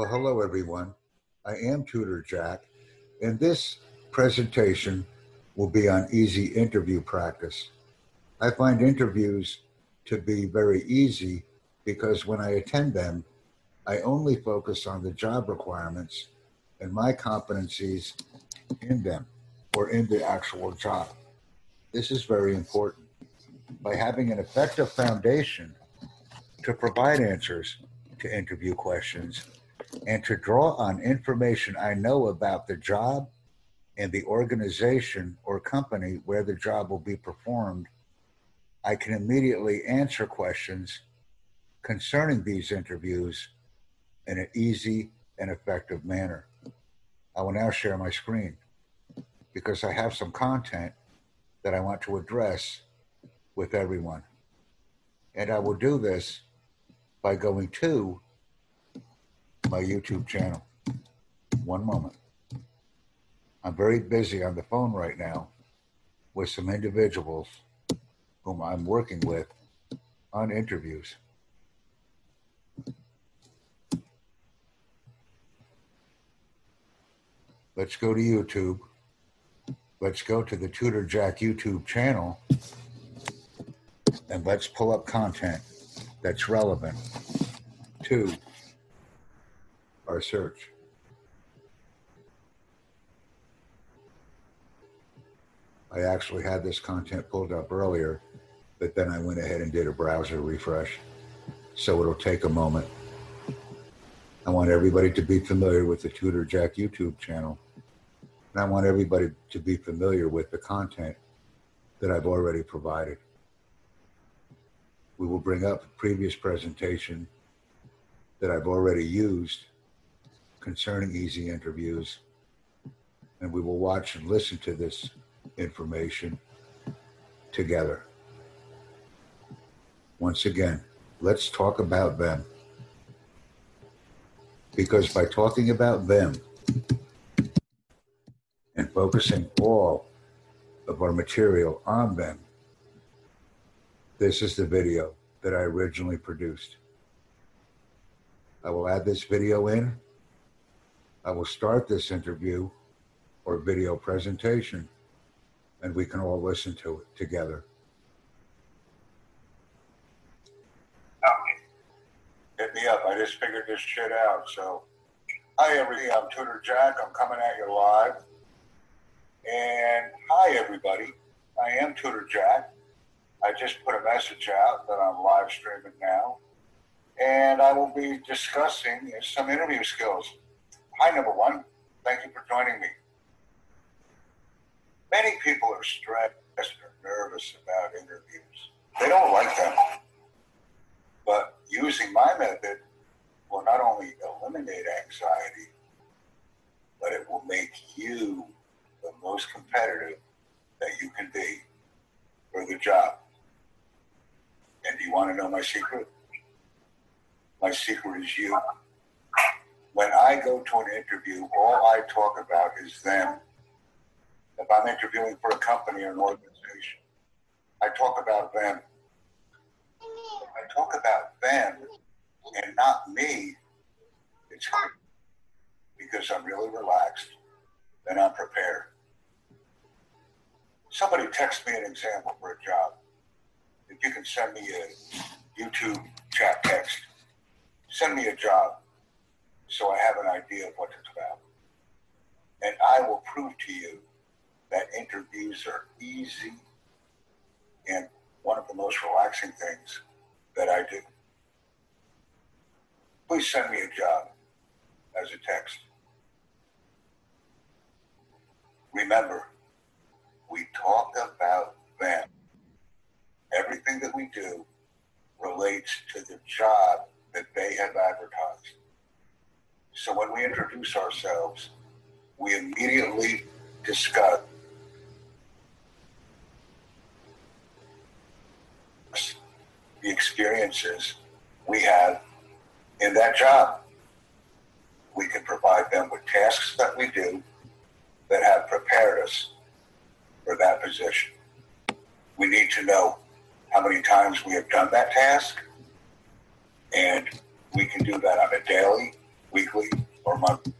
Well, hello, everyone. I am Tutor Jack, and this presentation will be on easy interview practice. I find interviews to be very easy because when I attend them, I only focus on the job requirements and my competencies in them or in the actual job. This is very important. By having an effective foundation to provide answers to interview questions and to draw on information I know about the job and the organization or company where the job will be performed, I can immediately answer questions concerning these interviews in an easy and effective manner. I will now share my screen because I have some content that I want to address with everyone. And I will do this by going to my YouTube channel. One moment. I'm very busy on the phone right now with some individuals whom I'm working with on interviews. Let's go to YouTube. Let's go to the Tutor Jack YouTube channel and let's pull up content that's relevant to our search. I actually had this content pulled up earlier, but then I went ahead and did a browser refresh. So it'll take a moment. I want everybody to be familiar with the Tutor Jack YouTube channel. And I want everybody to be familiar with the content that I've already provided. We will bring up a previous presentation that I've already used concerning easy interviews. And we will watch and listen to this information together. Once again, let's talk about them. Because by talking about them and focusing all of our material on them, this is the video that I originally produced. I will add this video in. I will start this interview or video presentation and we can all listen to it together. Hit me up. I just figured this shit out. So, hi, everybody. I'm Tutor Jack. I'm coming at you live. And hi, everybody. I am Tutor Jack. I just put a message out that I'm live streaming now. And I will be discussing some interview skills. Hi, number one. Thank you for joining me. Many people are stressed or nervous about interviews. They don't like them. But using my method will not only eliminate anxiety, but it will make you the most competitive that you can be for the job. And do you want to know my secret? My secret is you. When I go to an interview, all I talk about is them if I'm interviewing for a company or an organization, I talk about them. I talk about them and not me. It's hard because I'm really relaxed and I'm prepared. Somebody text me an example for a job. If you can send me a YouTube chat text, send me a job so I have an idea of what it's about. And I will prove to you that interviews are easy and one of the most relaxing things that I do. Please send me a job as a text. Remember, we talk about them. Everything that we do relates to the job that they have advertised. So when we introduce ourselves, we immediately discuss the experiences we have in that job. We can provide them with tasks that we do that have prepared us for that position. We need to know how many times we have done that task, and we can do that on a daily weekly, or monthly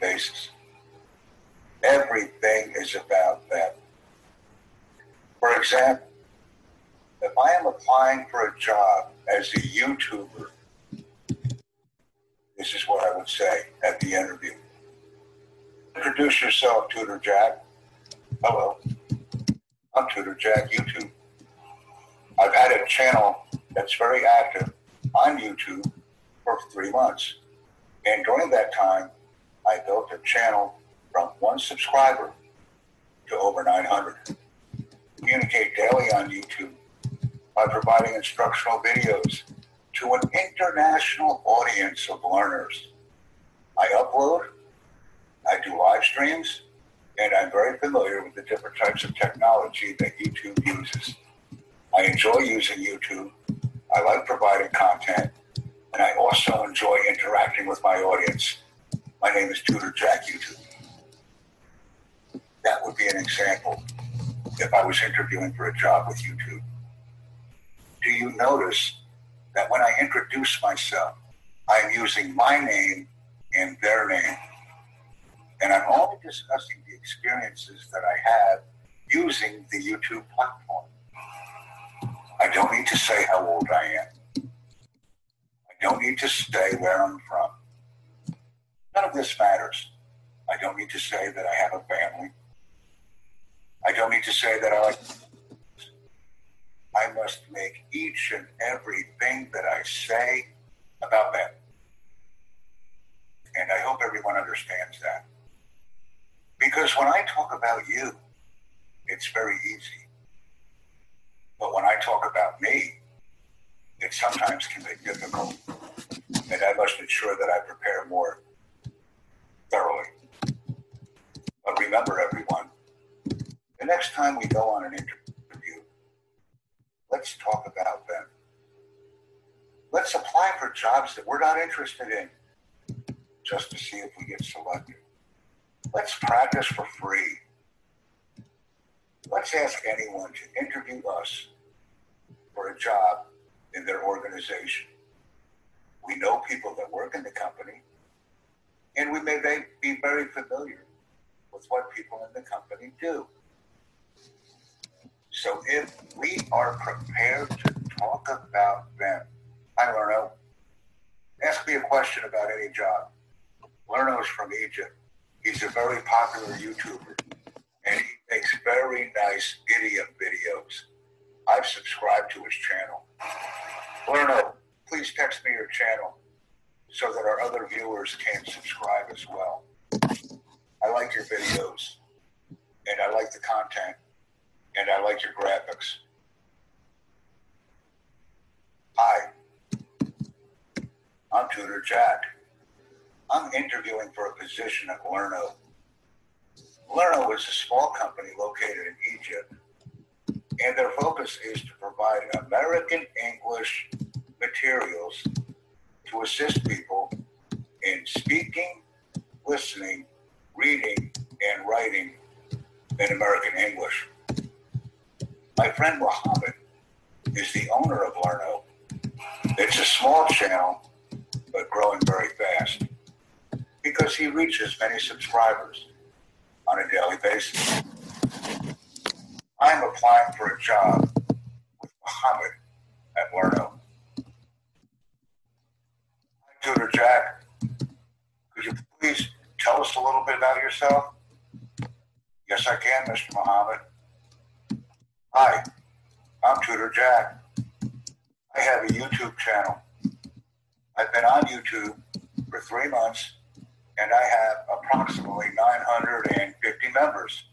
basis. Everything is about that. For example, if I am applying for a job as a YouTuber, this is what I would say at the interview. Introduce yourself, Tutor Jack. Hello, I'm Tutor Jack YouTube. I've had a channel that's very active on YouTube for three months. And during that time, I built a channel from one subscriber to over 900. Communicate daily on YouTube by providing instructional videos to an international audience of learners. I upload, I do live streams, and I'm very familiar with the different types of technology that YouTube uses. I enjoy using YouTube. I like providing content, and I also enjoy interacting with my audience. My name is Tutor Jack YouTube. That would be an example if I was interviewing for a job with YouTube. Do you notice that when I introduce myself, I'm using my name and their name? And I'm only discussing the experiences that I have using the YouTube platform. I don't need to say how old I am. I don't need to say where I'm from. None of this matters. I don't need to say that I have a family. I don't need to say that I like. I must make each and everything that I say about them. And I hope everyone understands that. Because when I talk about you, it's very easy. But when I talk about me, it sometimes can be difficult. And I must ensure that I prepare more thoroughly. But remember, everyone, the next time we go on an interview, let's talk about them. Let's apply for jobs that we're not interested in just to see if we get selected. Let's practice for free. Let's ask anyone to interview us for a job in their organization. We know people that work in the company and we may be very familiar with what people in the company do. So if we are prepared to talk about them, hi Lerno, ask me a question about any job. Lerno's from Egypt. He's a very popular YouTuber, and he makes very nice idiom videos. I've subscribed to his channel. Lerno, please text me your channel so that our other viewers can subscribe as well. I like your videos, and I like the content, and I like your graphics. Hi, I'm Tutor Jack. I'm interviewing for a position at Lerno. Lerno is a small company located in Egypt, and their focus is to provide American English materials to assist people in speaking, listening, reading, and writing in American English. My friend Mohammed is the owner of Lerno. It's a small channel, but growing very fast because he reaches many subscribers on a daily basis. I'm applying for a job with Mohammed at Lerno. Tutor Jack, could you please tell us a little bit about yourself? Yes, I can, Mr. Muhammad. Hi, I'm Tutor Jack. I have a YouTube channel. I've been on YouTube for three months and I have approximately 950 members.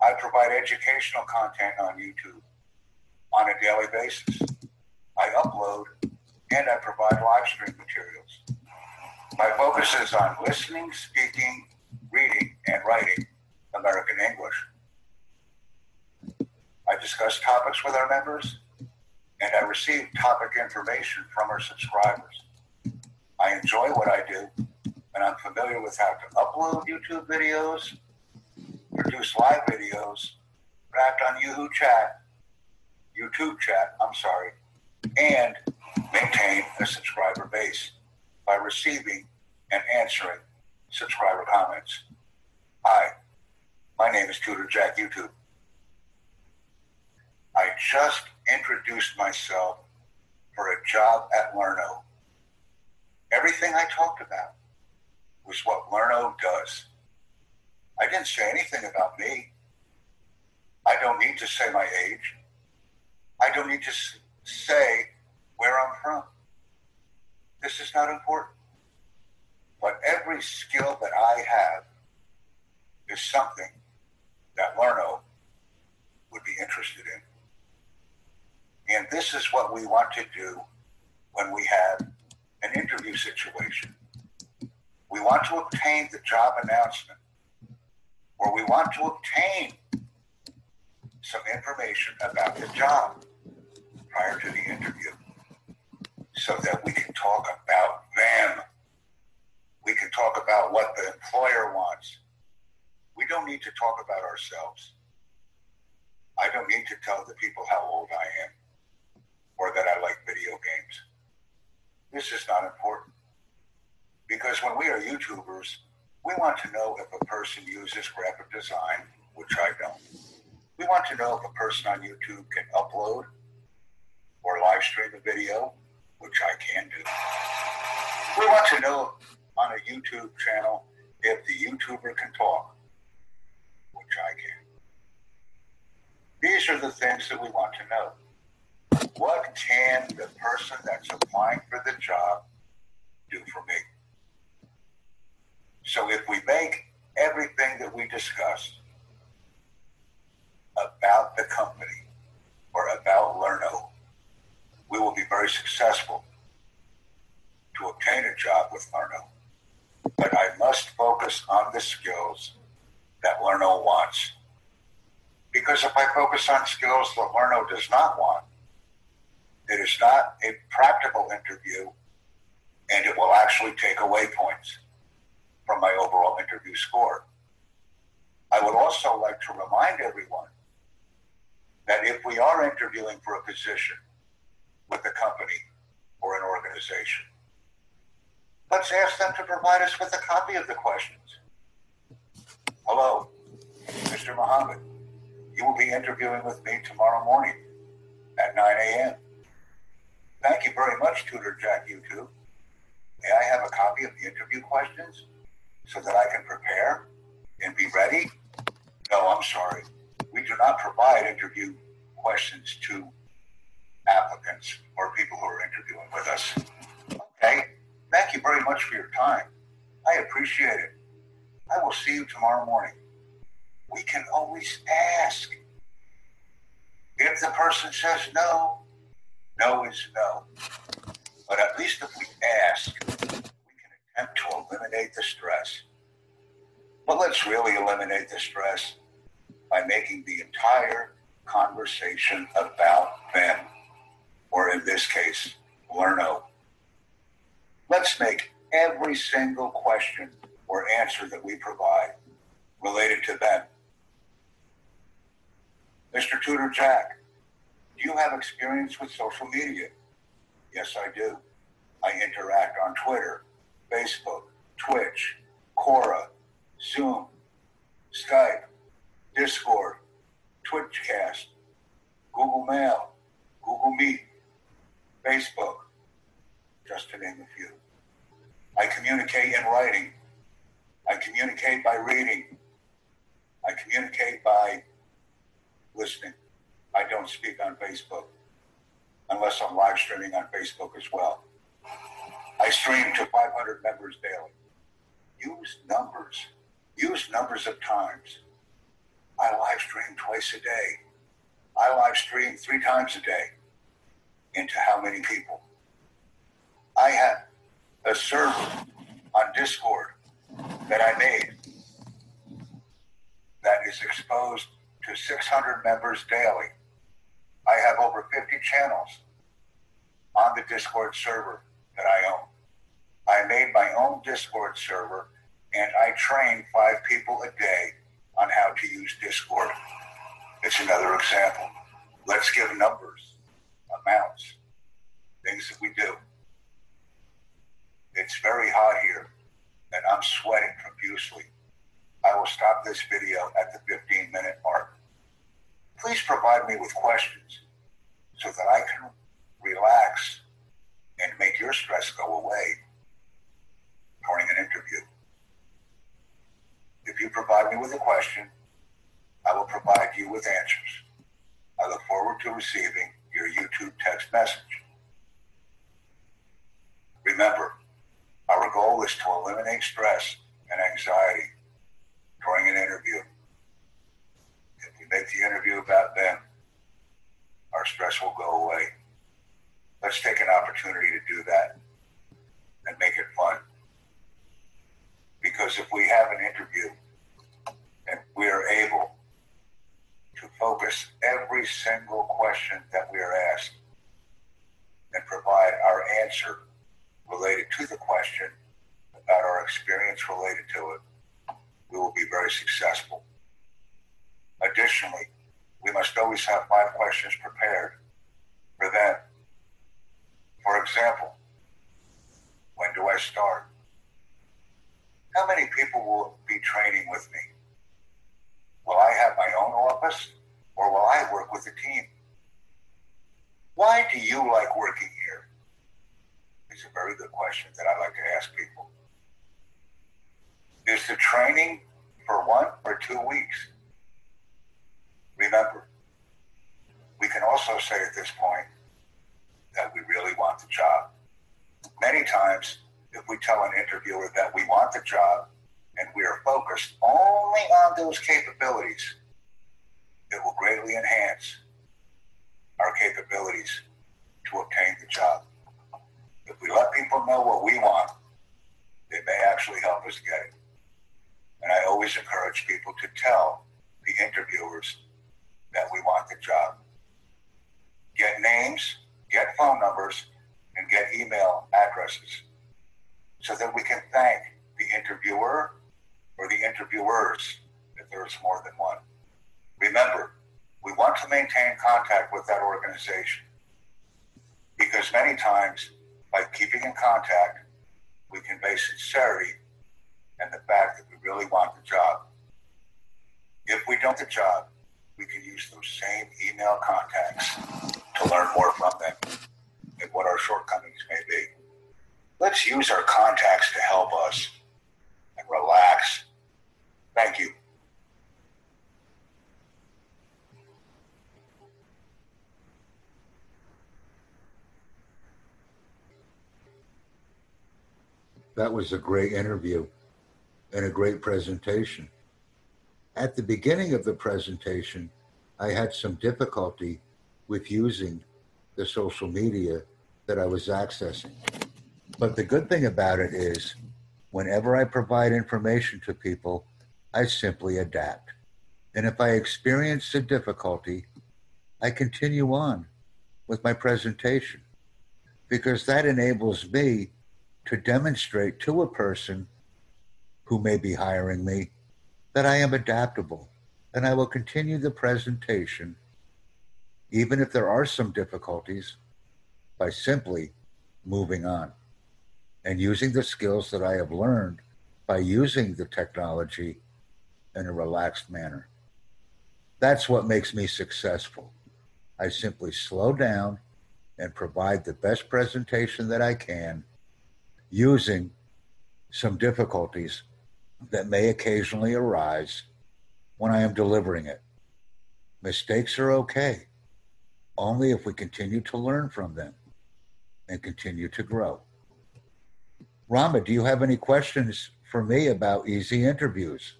I provide educational content on YouTube on a daily basis. I upload and I provide live stream materials. My focus is on listening, speaking, reading, and writing American English. I discuss topics with our members, and I receive topic information from our subscribers. I enjoy what I do, and I'm familiar with how to upload YouTube videos, produce live videos, interact on Yahoo Chat, YouTube Chat, I'm sorry, and maintain a subscriber base by receiving and answering subscriber comments. Hi, my name is Tutor Jack YouTube. I just introduced myself for a job at Lerno. Everything I talked about was what Lerno does. I didn't say anything about me. I don't need to say my age. I don't need to say where I'm from. This is not important. But every skill that I have is something that Lerno would be interested in. And this is what we want to do when we have an interview situation. We want to obtain the job announcement, or we want to obtain some information about the job prior to the interview so that we can talk about them. We can talk about what the employer wants. We don't need to talk about ourselves. I don't need to tell the people how old I am or that I like video games. This is not important. Because when we are YouTubers, we want to know if a person uses graphic design, which I don't. We want to know if a person on YouTube can upload or live stream a video, which I can do. We want to know on a YouTube channel if the YouTuber can talk, which I can. These are the things that we want to know. What can the person that's applying for the job do for me? So if we make everything that we discussed about the company or about Lerno, we will be very successful to obtain a job with Lerno. But I must focus on the skills that Lerno wants. Because if I focus on skills that Lerno does not want, it is not a practical interview and it will actually take away points from my overall interview score. I would also like to remind everyone that if we are interviewing for a position with a company or an organization, let's ask them to provide us with a copy of the questions. Hello, Mr. Muhammad. You will be interviewing with me tomorrow morning at 9 a.m. Thank you very much, Tutor Jack you YouTube. May I have a copy of the interview questions so that I can prepare and be ready? No, I'm sorry. We do not provide interview questions to applicants or people who are interviewing with us. Okay? Thank you very much for your time. I appreciate it. I will see you tomorrow morning. We can always ask. If the person says no, no is no. But at least if we ask, we can attempt to eliminate the stress. But let's really eliminate the stress by making the entire conversation about them, or in this case, Lerno. Let's make every single question or answer that we provide related to them. Mr. Tutor Jack, do you have experience with social media? Yes, I do. I interact on Twitter, Facebook, Twitch, Quora, Zoom, Skype, Discord, Twitchcast, Google Mail, Google Meet, Facebook, just to name a few. I communicate in writing. I communicate by reading. I communicate by listening. I don't speak on Facebook unless I'm live streaming on Facebook as well. I stream to 500 members daily. Use numbers. Use numbers of times. I live stream twice a day. I live stream three times a day. Into how many people? I have a server on Discord that I made that is exposed to 600 members daily I have over 50 channels on the Discord server that I own. I made my own Discord server and I train five people a day on how to use Discord. It's another example. Let's give numbers, amounts, things that we do. It's very hot here and I'm sweating profusely. I will stop this video at the 15 minute mark. Please provide me with questions so that I can relax and make your stress go away during an interview. If you provide me with a question, I will provide you with answers. I look forward to receiving your YouTube text message. Remember, our goal is to eliminate stress and anxiety during an interview. Make the interview about them, our stress will go away. Let's take an opportunity to do that and make it fun. Because if we have an interview and we are able to focus every single question that we are asked and provide our answer related to the question about our experience related to it, we will be very successful. Additionally, we must always have five questions prepared for them. For example, when do I start? How many people will be training with me? Will I have my own office or will I work with a team? Why do you like working here? It's a very good question that I like to ask people. Is the training for one or two weeks? Remember, we can also say at this point that we really want the job. Many times, if we tell an interviewer that we want the job and we are focused only on those capabilities, it will greatly enhance our capabilities to obtain the job. If we let people know what we want, they may actually help us get it. And I always encourage people to tell the interviewers that we want the job. Get names, get phone numbers, and get email addresses so that we can thank the interviewer or the interviewers if there's more than one. Remember, we want to maintain contact with that organization because many times by keeping in contact, we convey sincerity and the fact that we really want the job. If we don't get the job, we can use those same email contacts to learn more from them and what our shortcomings may be. Let's use our contacts to help us and relax. Thank you. That was a great interview and a great presentation. At the beginning of the presentation, I had some difficulty with using the social media that I was accessing. But the good thing about it is, whenever I provide information to people, I simply adapt. And if I experience a difficulty, I continue on with my presentation because that enables me to demonstrate to a person who may be hiring me that I am adaptable and I will continue the presentation even if there are some difficulties by simply moving on and using the skills that I have learned by using the technology in a relaxed manner. That's what makes me successful. I simply slow down and provide the best presentation that I can using some difficulties that may occasionally arise when I am delivering it. Mistakes are okay, only if we continue to learn from them and continue to grow. Rama, do you have any questions for me about easy interviews?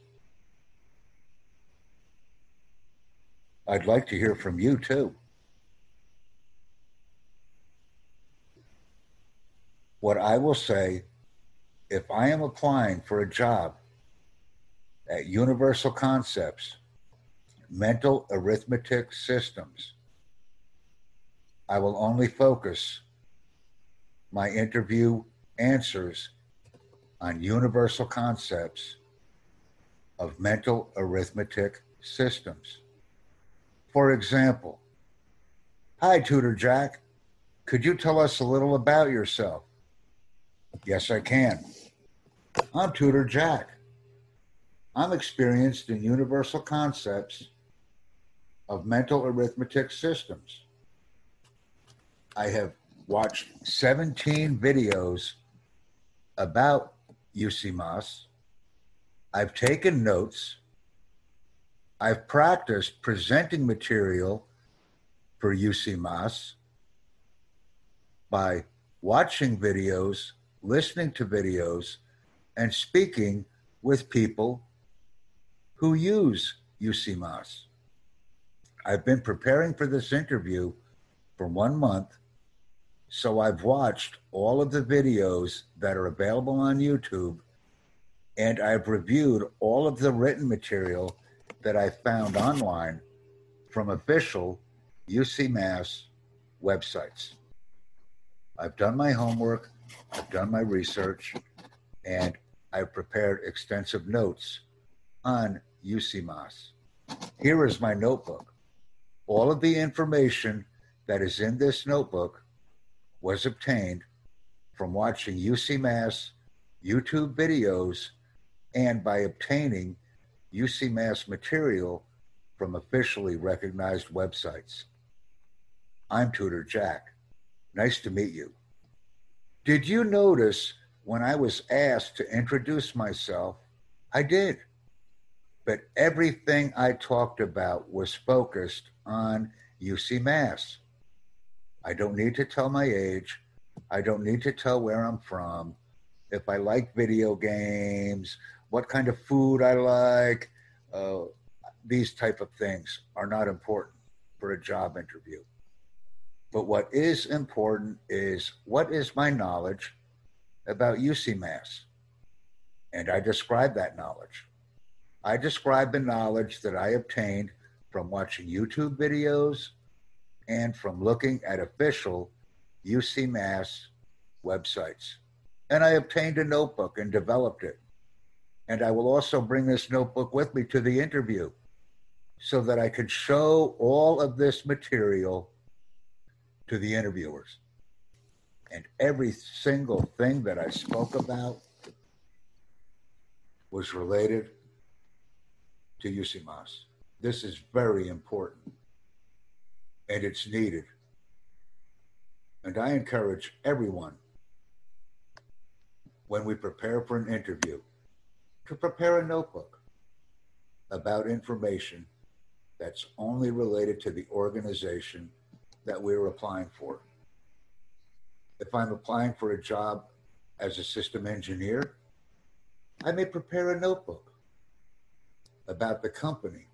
I'd like to hear from you too. What I will say if I am applying for a job at Universal Concepts, Mental Arithmetic Systems, I will only focus my interview answers on universal concepts of mental arithmetic systems. For example, Hi, Tutor Jack. Could you tell us a little about yourself? Yes, I can. I'm Tutor Jack. I'm experienced in universal concepts of mental arithmetic systems. I have watched 17 videos about UCMAS. I've taken notes. I've practiced presenting material for UCMAS by watching videos, listening to videos, and speaking with people who use UCMAS. I've been preparing for this interview for one month, so I've watched all of the videos that are available on YouTube, and I've reviewed all of the written material that I found online from official UCMAS websites. I've done my homework, I've done my research, and I've prepared extensive notes on UCMAS. Here is my notebook. All of the information that is in this notebook was obtained from watching UCMAS YouTube videos and by obtaining UCMAS material from officially recognized websites. I'm Tutor Jack. Nice to meet you. Did you notice when I was asked to introduce myself? I did. But everything I talked about was focused on UCMAS. I don't need to tell my age. I don't need to tell where I'm from. If I like video games, what kind of food I like, uh, these type of things are not important for a job interview. But what is important is what is my knowledge about UCMAS? And I describe that knowledge. I describe the knowledge that I obtained from watching YouTube videos and from looking at official UCMAS websites. And I obtained a notebook and developed it. And I will also bring this notebook with me to the interview so that I could show all of this material to the interviewers. And every single thing that I spoke about was related to UCMAS. This is very important and it's needed. And I encourage everyone when we prepare for an interview to prepare a notebook about information that's only related to the organization that we're applying for. If I'm applying for a job as a system engineer, I may prepare a notebook about the company,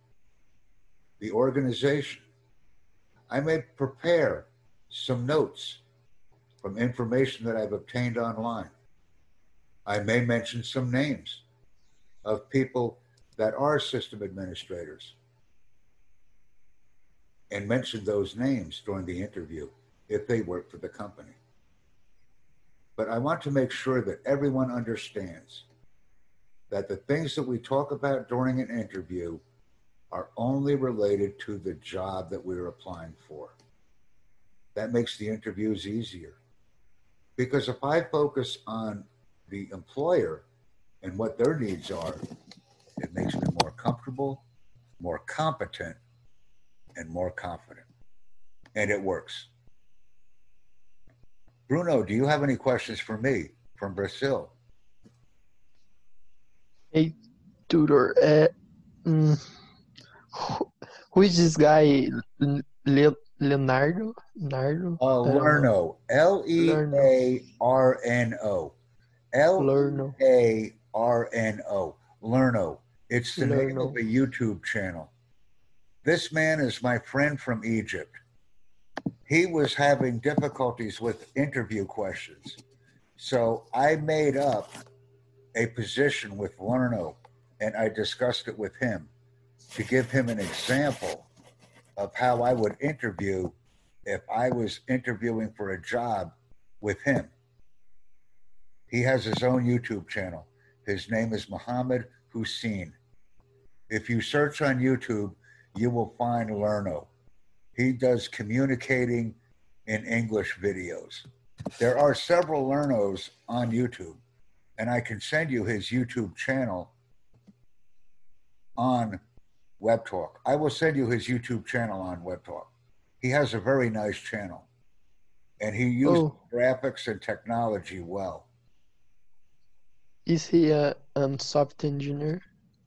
the organization. I may prepare some notes from information that I've obtained online. I may mention some names of people that are system administrators and mention those names during the interview if they work for the company. But I want to make sure that everyone understands that the things that we talk about during an interview are only related to the job that we're applying for. That makes the interviews easier. Because if I focus on the employer and what their needs are, it makes me more comfortable, more competent, and more confident. And it works. Bruno, do you have any questions for me from Brazil? Hey, tutor. Uh, mm, who, who is this guy? Le, Leonardo? Leonardo? Uh, Lerno. L E A R N O. L A R N O. Lerno. It's the Lerno. name of a YouTube channel. This man is my friend from Egypt. He was having difficulties with interview questions. So I made up a position with Lerno oh, and I discussed it with him to give him an example of how I would interview if I was interviewing for a job with him. He has his own YouTube channel. His name is Muhammad Hussein. If you search on YouTube, you will find Lerno. He does communicating in English videos. There are several Lernos on YouTube, and I can send you his YouTube channel on WebTalk. I will send you his YouTube channel on WebTalk. He has a very nice channel, and he uses Oh. graphics and technology well. Is he a um, software engineer?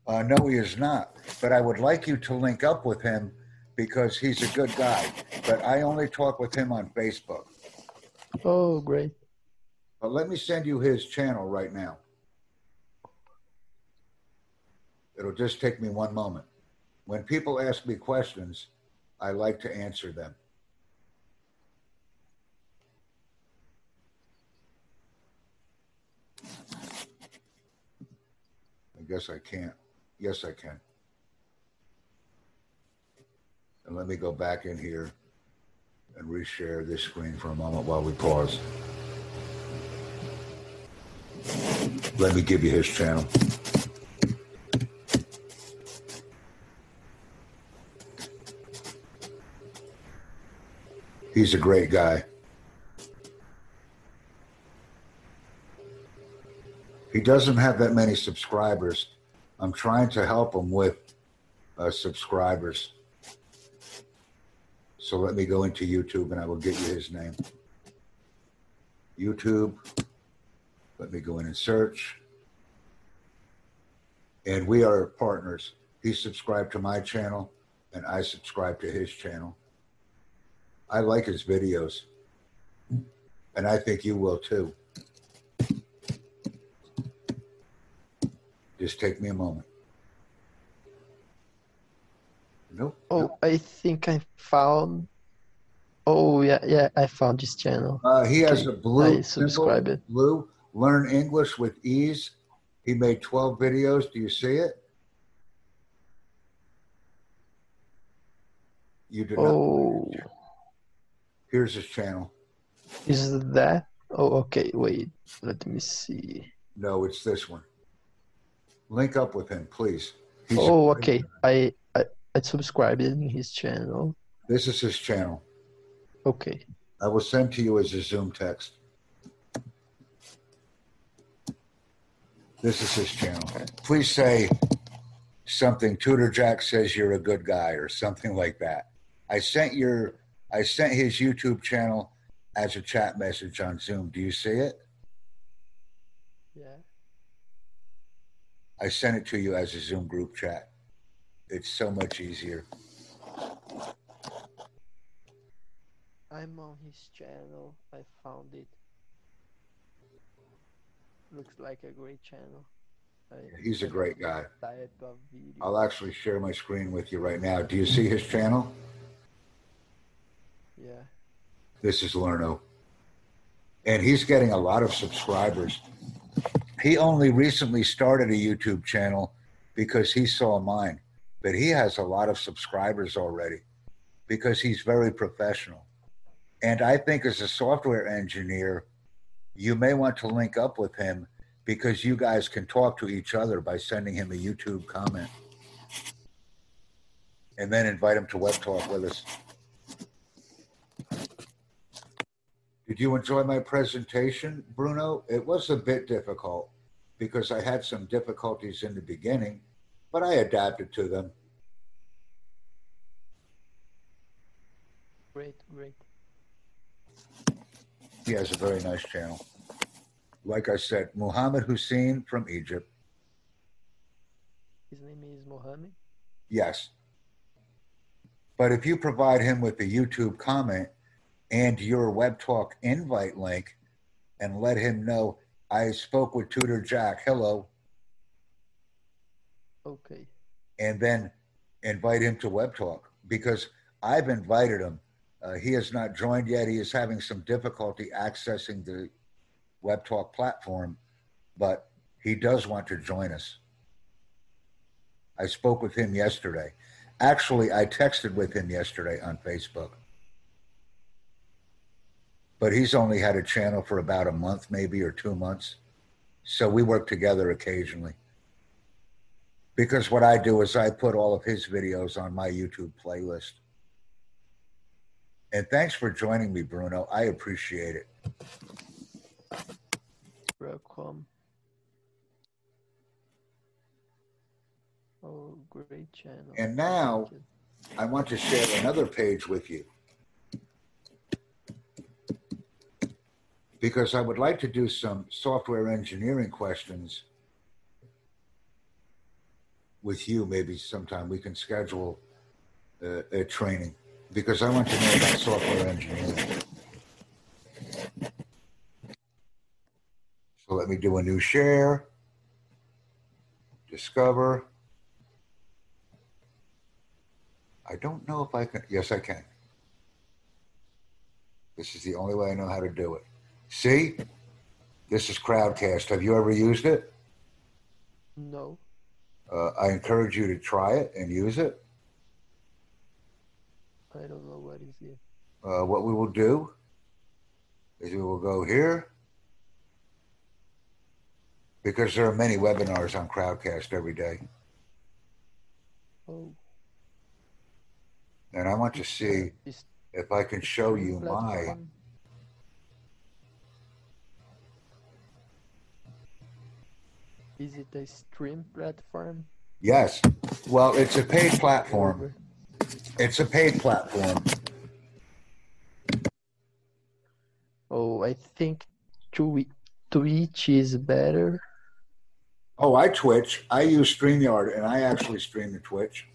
Uh, no, he is not. But I would like you to link up with him because he's a good guy. But I only talk with him on Facebook. Oh, great. But let me send you his channel right now. It'll just take me one moment. When people ask me questions, I like to answer them. I guess I can't. Yes, I can. And let me go back in here and reshare this screen for a moment while we pause. Let me give you his channel. He's a great guy. He doesn't have that many subscribers. I'm trying to help him with uh, subscribers. So let me go into YouTube and I will get you his name. YouTube. Let me go in and search. And we are partners. He subscribed to my channel and I subscribe to his channel. I like his videos. And I think you will too. Just take me a moment. Nope. Oh, I think I found. Oh yeah, yeah, I found this channel. Uh, he has Okay, a blue I subscribe symbol, it. Blue. Learn English with ease. He made 12 videos. Do you see it? You do not. Oh, Here's his channel. is that? Oh, okay. Wait, let me see. No, it's this one. Link up with him, please. He's Oh, okay. I I, I subscribed in his channel. This is his channel. Okay. I will send to you as a Zoom text. This is his channel. Please say something. Tutor Jack says you're a good guy or something like that. I sent your I sent his YouTube channel as a chat message on Zoom. Do you see it? Yeah. I sent it to you as a Zoom group chat. It's so much easier. I'm on his channel. I found it. Looks like a great channel. He's a great guy. Type of video. I'll actually share my screen with you right now. Do you see his channel? Yeah. This is Lerno. And he's getting a lot of subscribers. He only recently started a YouTube channel because he saw mine, but he has a lot of subscribers already because he's very professional. And I think as a software engineer, you may want to link up with him because you guys can talk to each other by sending him a YouTube comment and then invite him to Web Talk with us. Did you enjoy my presentation, Bruno? It was a bit difficult because I had some difficulties in the beginning, but I adapted to them. Great, great. He has a very nice channel. Like I said, Muhammad Hussein from Egypt. His name is Mohammed. Yes. But if you provide him with a YouTube comment and your Web Talk invite link and let him know I spoke with Tutor Jack, hello, Okay. and then invite him to Web Talk because I've invited him. Uh, he has not joined yet. He is having some difficulty accessing the Web Talk platform, but he does want to join us. I spoke with him yesterday. Actually, I texted with him yesterday on Facebook. but he's only had a channel for about a month, maybe, or two months. So we work together occasionally. Because what I do is I put all of his videos on my YouTube playlist. And thanks for joining me, Bruno. I appreciate it. Welcome. Oh, great channel. And now I want to share another page with you. Because I would like to do some software engineering questions with you. Maybe sometime we can schedule a, a training because I want to know about software engineering. So let me do a new share. Discover. I don't know if I can. Yes, I can. This is the only way I know how to do it. See? This is Crowdcast. Have you ever used it? No. Uh, I encourage you to try it and use it. I don't know what is it. Uh, what we will do is we will go here because there are many webinars on Crowdcast every day. Oh, And I want to see if I can show you my. Is it a stream platform? Yes. Well, it's a paid platform. It's a paid platform. Oh, I think Twi- Twitch is better. Oh, I Twitch. I use StreamYard and I actually stream to Twitch.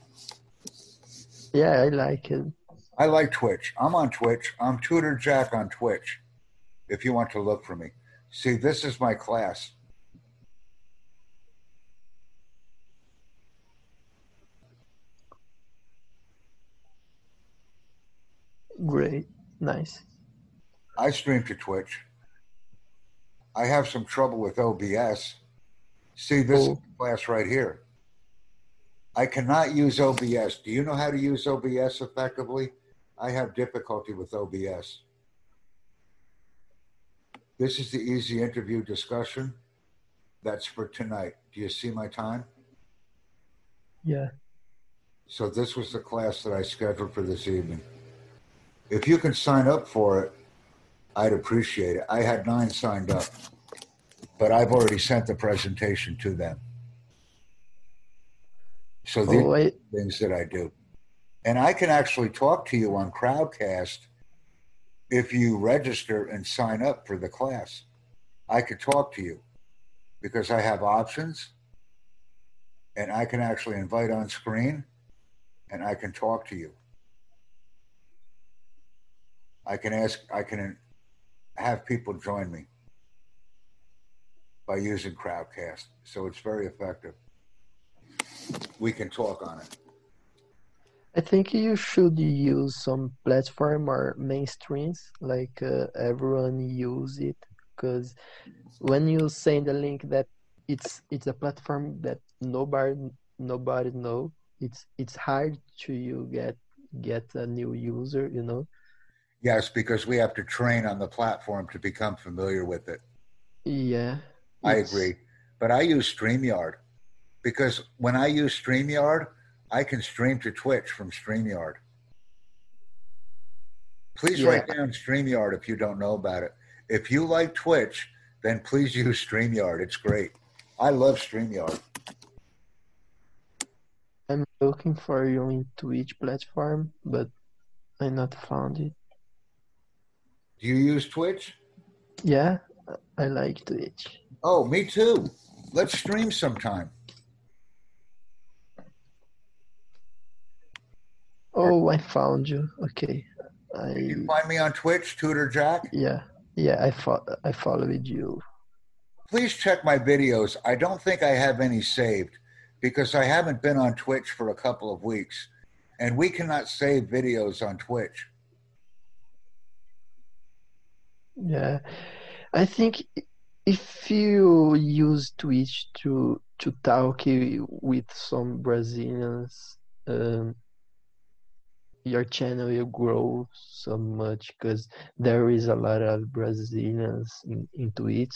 Yeah, I like it. I like Twitch. I'm on Twitch. I'm Tutor Jack on Twitch. If you want to look for me. See, this is my class. Great. Nice. I stream to Twitch. I have some trouble with OBS. See, this Oh. class right here. I cannot use OBS. Do you know how to use OBS effectively? I have difficulty with OBS. This is the easy interview discussion. That's for tonight. Do you see my time? Yeah. So this was the class that I scheduled for this evening. If you can sign up for it, I'd appreciate it. I had nine signed up, but I've already sent the presentation to them. So these Oh, are things that I do. And I can actually talk to you on Crowdcast if you register and sign up for the class. I could talk to you because I have options and I can actually invite on screen and I can talk to you. I can ask, I can have people join me by using Crowdcast. So it's very effective. We can talk on it. I think you should use some platform or mainstreams like uh, everyone use it because when you send a link that it's it's a platform that nobody nobody know it's it's hard to you get get a new user you know Yes, because we have to train on the platform to become familiar with it. yeah I agree. But I use StreamYard because when I use StreamYard, I can stream to Twitch from StreamYard. Please Yeah. write down StreamYard if you don't know about it. If you like Twitch, then please use StreamYard. It's great. I love StreamYard. I'm looking for you in Twitch platform but I not found it Do you use Twitch? yeah I like Twitch Oh, me too. Let's stream sometime. oh I found you okay I Can you find me on Twitch, Tutor Jack? Yeah, yeah, I fo- I followed you. please check my videos. I don't think I have any saved because I haven't been on Twitch for a couple of weeks and we cannot save videos on Twitch. Yeah, I think if you use Twitch to to talk with some Brazilians, um, your channel will grow so much because there is a lot of Brazilians in, into it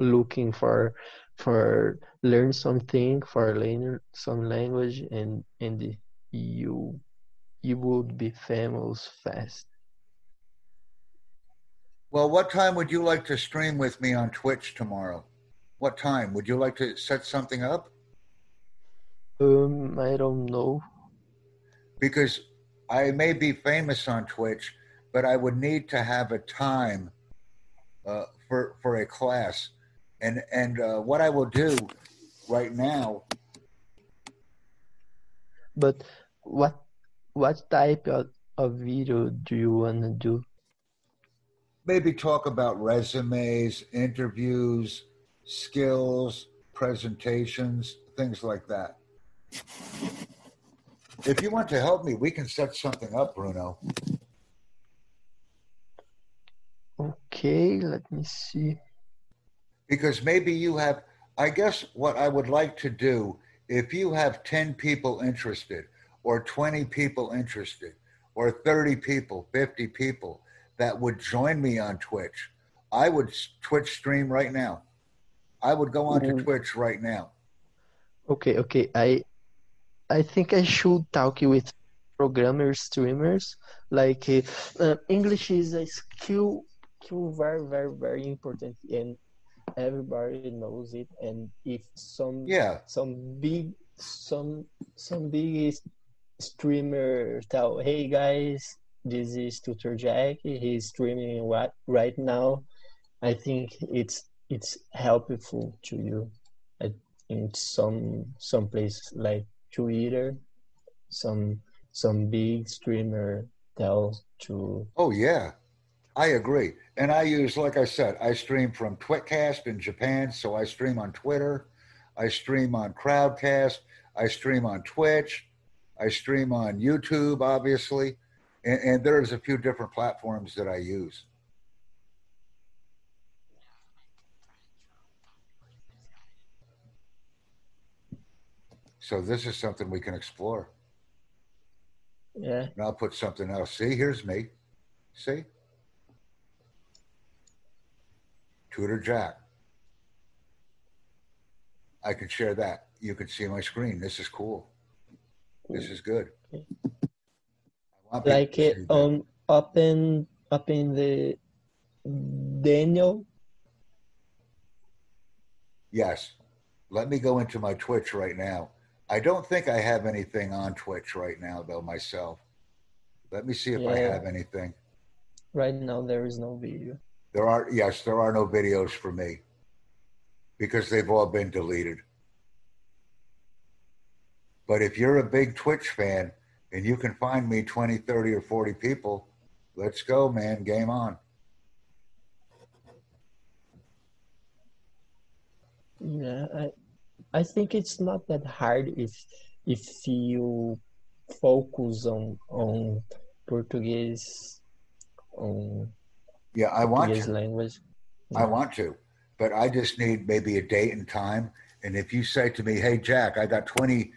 looking for for learn something for learn some language and and you you would be famous fast well what time would you like to stream with me on twitch tomorrow what time would you like to set something up um i don't know because i may be famous on twitch but i would need to have a time uh, for for a class and and uh, what I will do right now. But what what type of, of video do you want to do? Maybe talk about resumes, interviews, skills, presentations, things like that. If you want to help me, we can set something up, Bruno. Okay, let me see because maybe you have i guess what i would like to do if you have 10 people interested or 20 people interested or 30 people 50 people that would join me on twitch. I would twitch stream right now. I would go on to mm-hmm. twitch right now. Okay okay. I i think i should talk with programmers streamers. Like uh, english is a skill skill very very very important and everybody knows it. And if some yeah. some big some some big streamer tell hey guys is tutor jack he's streaming what right now i think it's it's helpful to you in some some place like twitter some some big streamer tells to oh yeah I agree. And I use, like I said, I stream from Twitcast in Japan. So I stream on Twitter. I stream on Crowdcast. I stream on Twitch. I stream on YouTube, obviously. And, and there's a few different platforms that I use. So this is something we can explore. Yeah. And I'll put something else. See, here's me. See? Tutor Jack. I can share that. You can see my screen. This is cool. This is good. Like it on up in up in the Daniel. Yes. Let me go into my Twitch right now. I don't think I have anything on Twitch right now though myself. Let me see if yeah. I have anything. Right now there is no video. There are yes, there are no videos for me because they've all been deleted. But if you're a big Twitch fan and you can find me 20, 30 or 40 people, let's go, man. Game on. Yeah, I I think it's not that hard if if you focus on on Portuguese on yeah, I want to. language. I want to, but I just need maybe a date and time. And if you say to me, "Hey, Jack, I got twenty,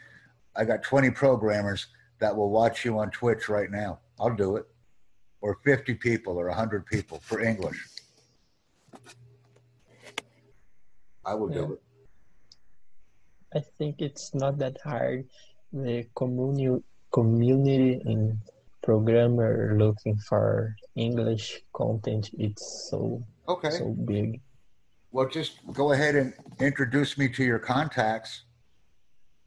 I got twenty programmers that will watch you on Twitch right now," I'll do it. Or fifty people, or hundred people for English. I will yeah. do it. I think it's not that hard. The community community in programmer looking for English content, it's so okay. so big. Well, just go ahead and introduce me to your contacts,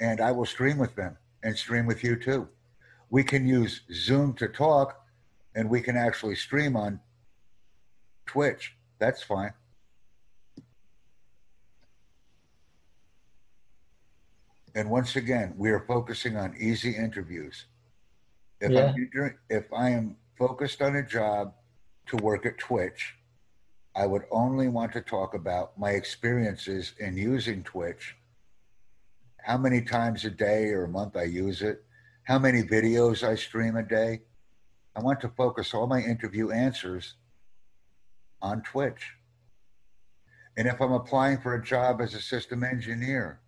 and I will stream with them and stream with you too. We can use Zoom to talk, and we can actually stream on Twitch. That's fine. And once again, we are focusing on easy interviews. If yeah. I'm if I am focused on a job to work at Twitch, I would only want to talk about my experiences in using Twitch, how many times a day or a month I use it, how many videos I stream a day. I want to focus all my interview answers on Twitch. And if I'm applying for a job as a system engineer,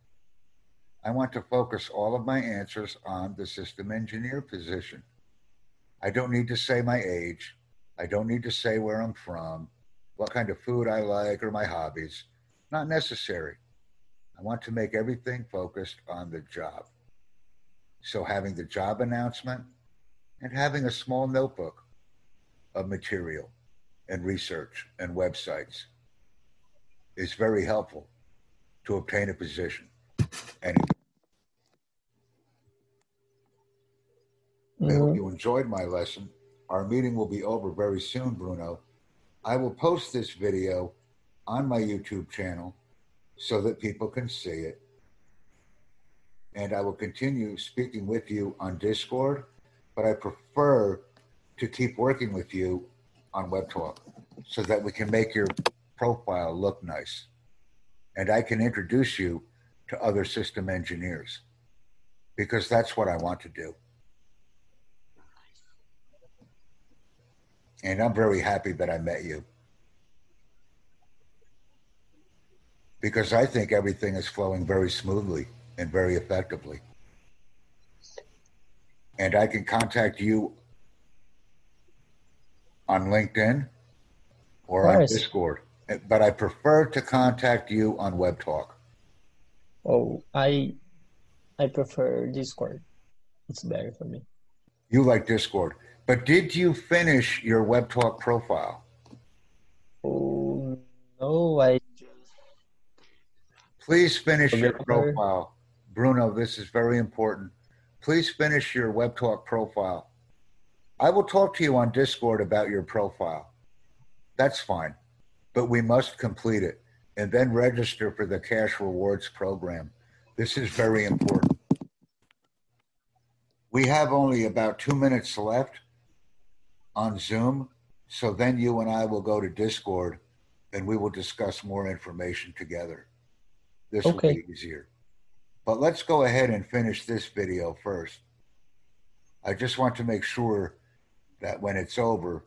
I want to focus all of my answers on the system engineer position. I don't need to say my age. I don't need to say where I'm from, what kind of food I like, or my hobbies. Not necessary. I want to make everything focused on the job. So having the job announcement and having a small notebook of material and research and websites is very helpful to obtain a position. And I hope mm-hmm. you enjoyed my lesson. Our meeting will be over very soon, Bruno. I will post this video on my YouTube channel so that people can see it. And I will continue speaking with you on Discord, but I prefer to keep working with you on Web Talk so that we can make your profile look nice. And I can introduce you to other system engineers because that's what I want to do. And I'm very happy that I met you. Because I think everything is flowing very smoothly and very effectively. And I can contact you on LinkedIn or on Discord. But I prefer to contact you on Web Talk. Oh, I I prefer Discord. It's better for me. You like Discord. But did you finish your Web Talk profile? Oh no, I Please finish your profile. Bruno, this is very important. Please finish your Web Talk profile. I will talk to you on Discord about your profile. That's fine. But we must complete it and then register for the cash rewards program. This is very important. We have only about two minutes left on Zoom. So then you and I will go to Discord and we will discuss more information together. This will be easier. But let's go ahead and finish this video first. I just want to make sure that when it's over,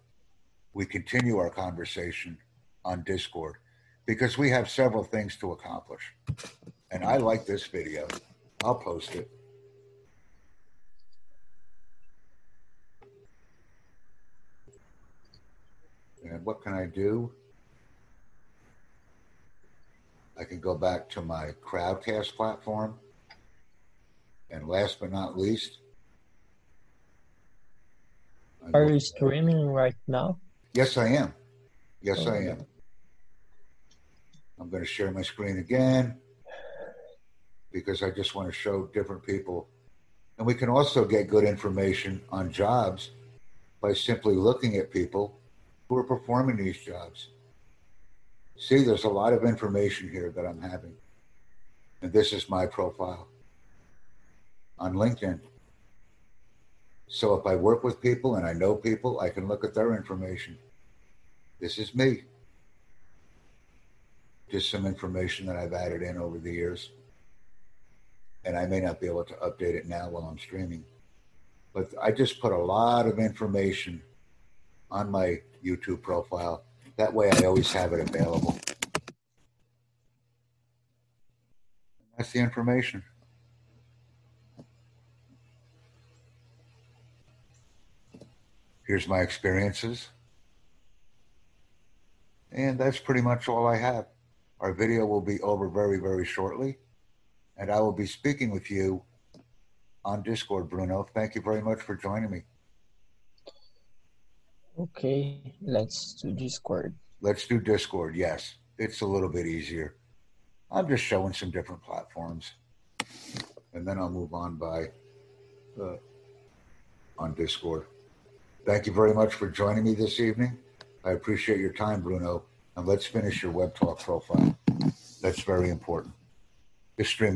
we continue our conversation on Discord because we have several things to accomplish. And I like this video. I'll post it. And what can I do? I can go back to my Crowdcast platform. And last but not least, I are you streaming right now? Yes, I am. Yes, I am. I'm going to share my screen again because I just want to show different people. And we can also get good information on jobs by simply looking at people who are performing these jobs. See, there's a lot of information here that I'm having. And this is my profile on LinkedIn. So if I work with people and I know people, I can look at their information. This is me. Just some information that I've added in over the years. And I may not be able to update it now while I'm streaming. But I just put a lot of information on my YouTube profile. That way I always have it available. That's the information. Here's my experiences. And that's pretty much all I have. Our video will be over very, very shortly. And I will be speaking with you on Discord, Bruno. Thank you very much for joining me. Okay, let's do Discord. Let's do Discord. Yes, it's a little bit easier. I'm just showing some different platforms. And then I'll move on by uh, on Discord. Thank you very much for joining me this evening. I appreciate your time, Bruno. And let's finish your Web Talk profile. That's very important. This stream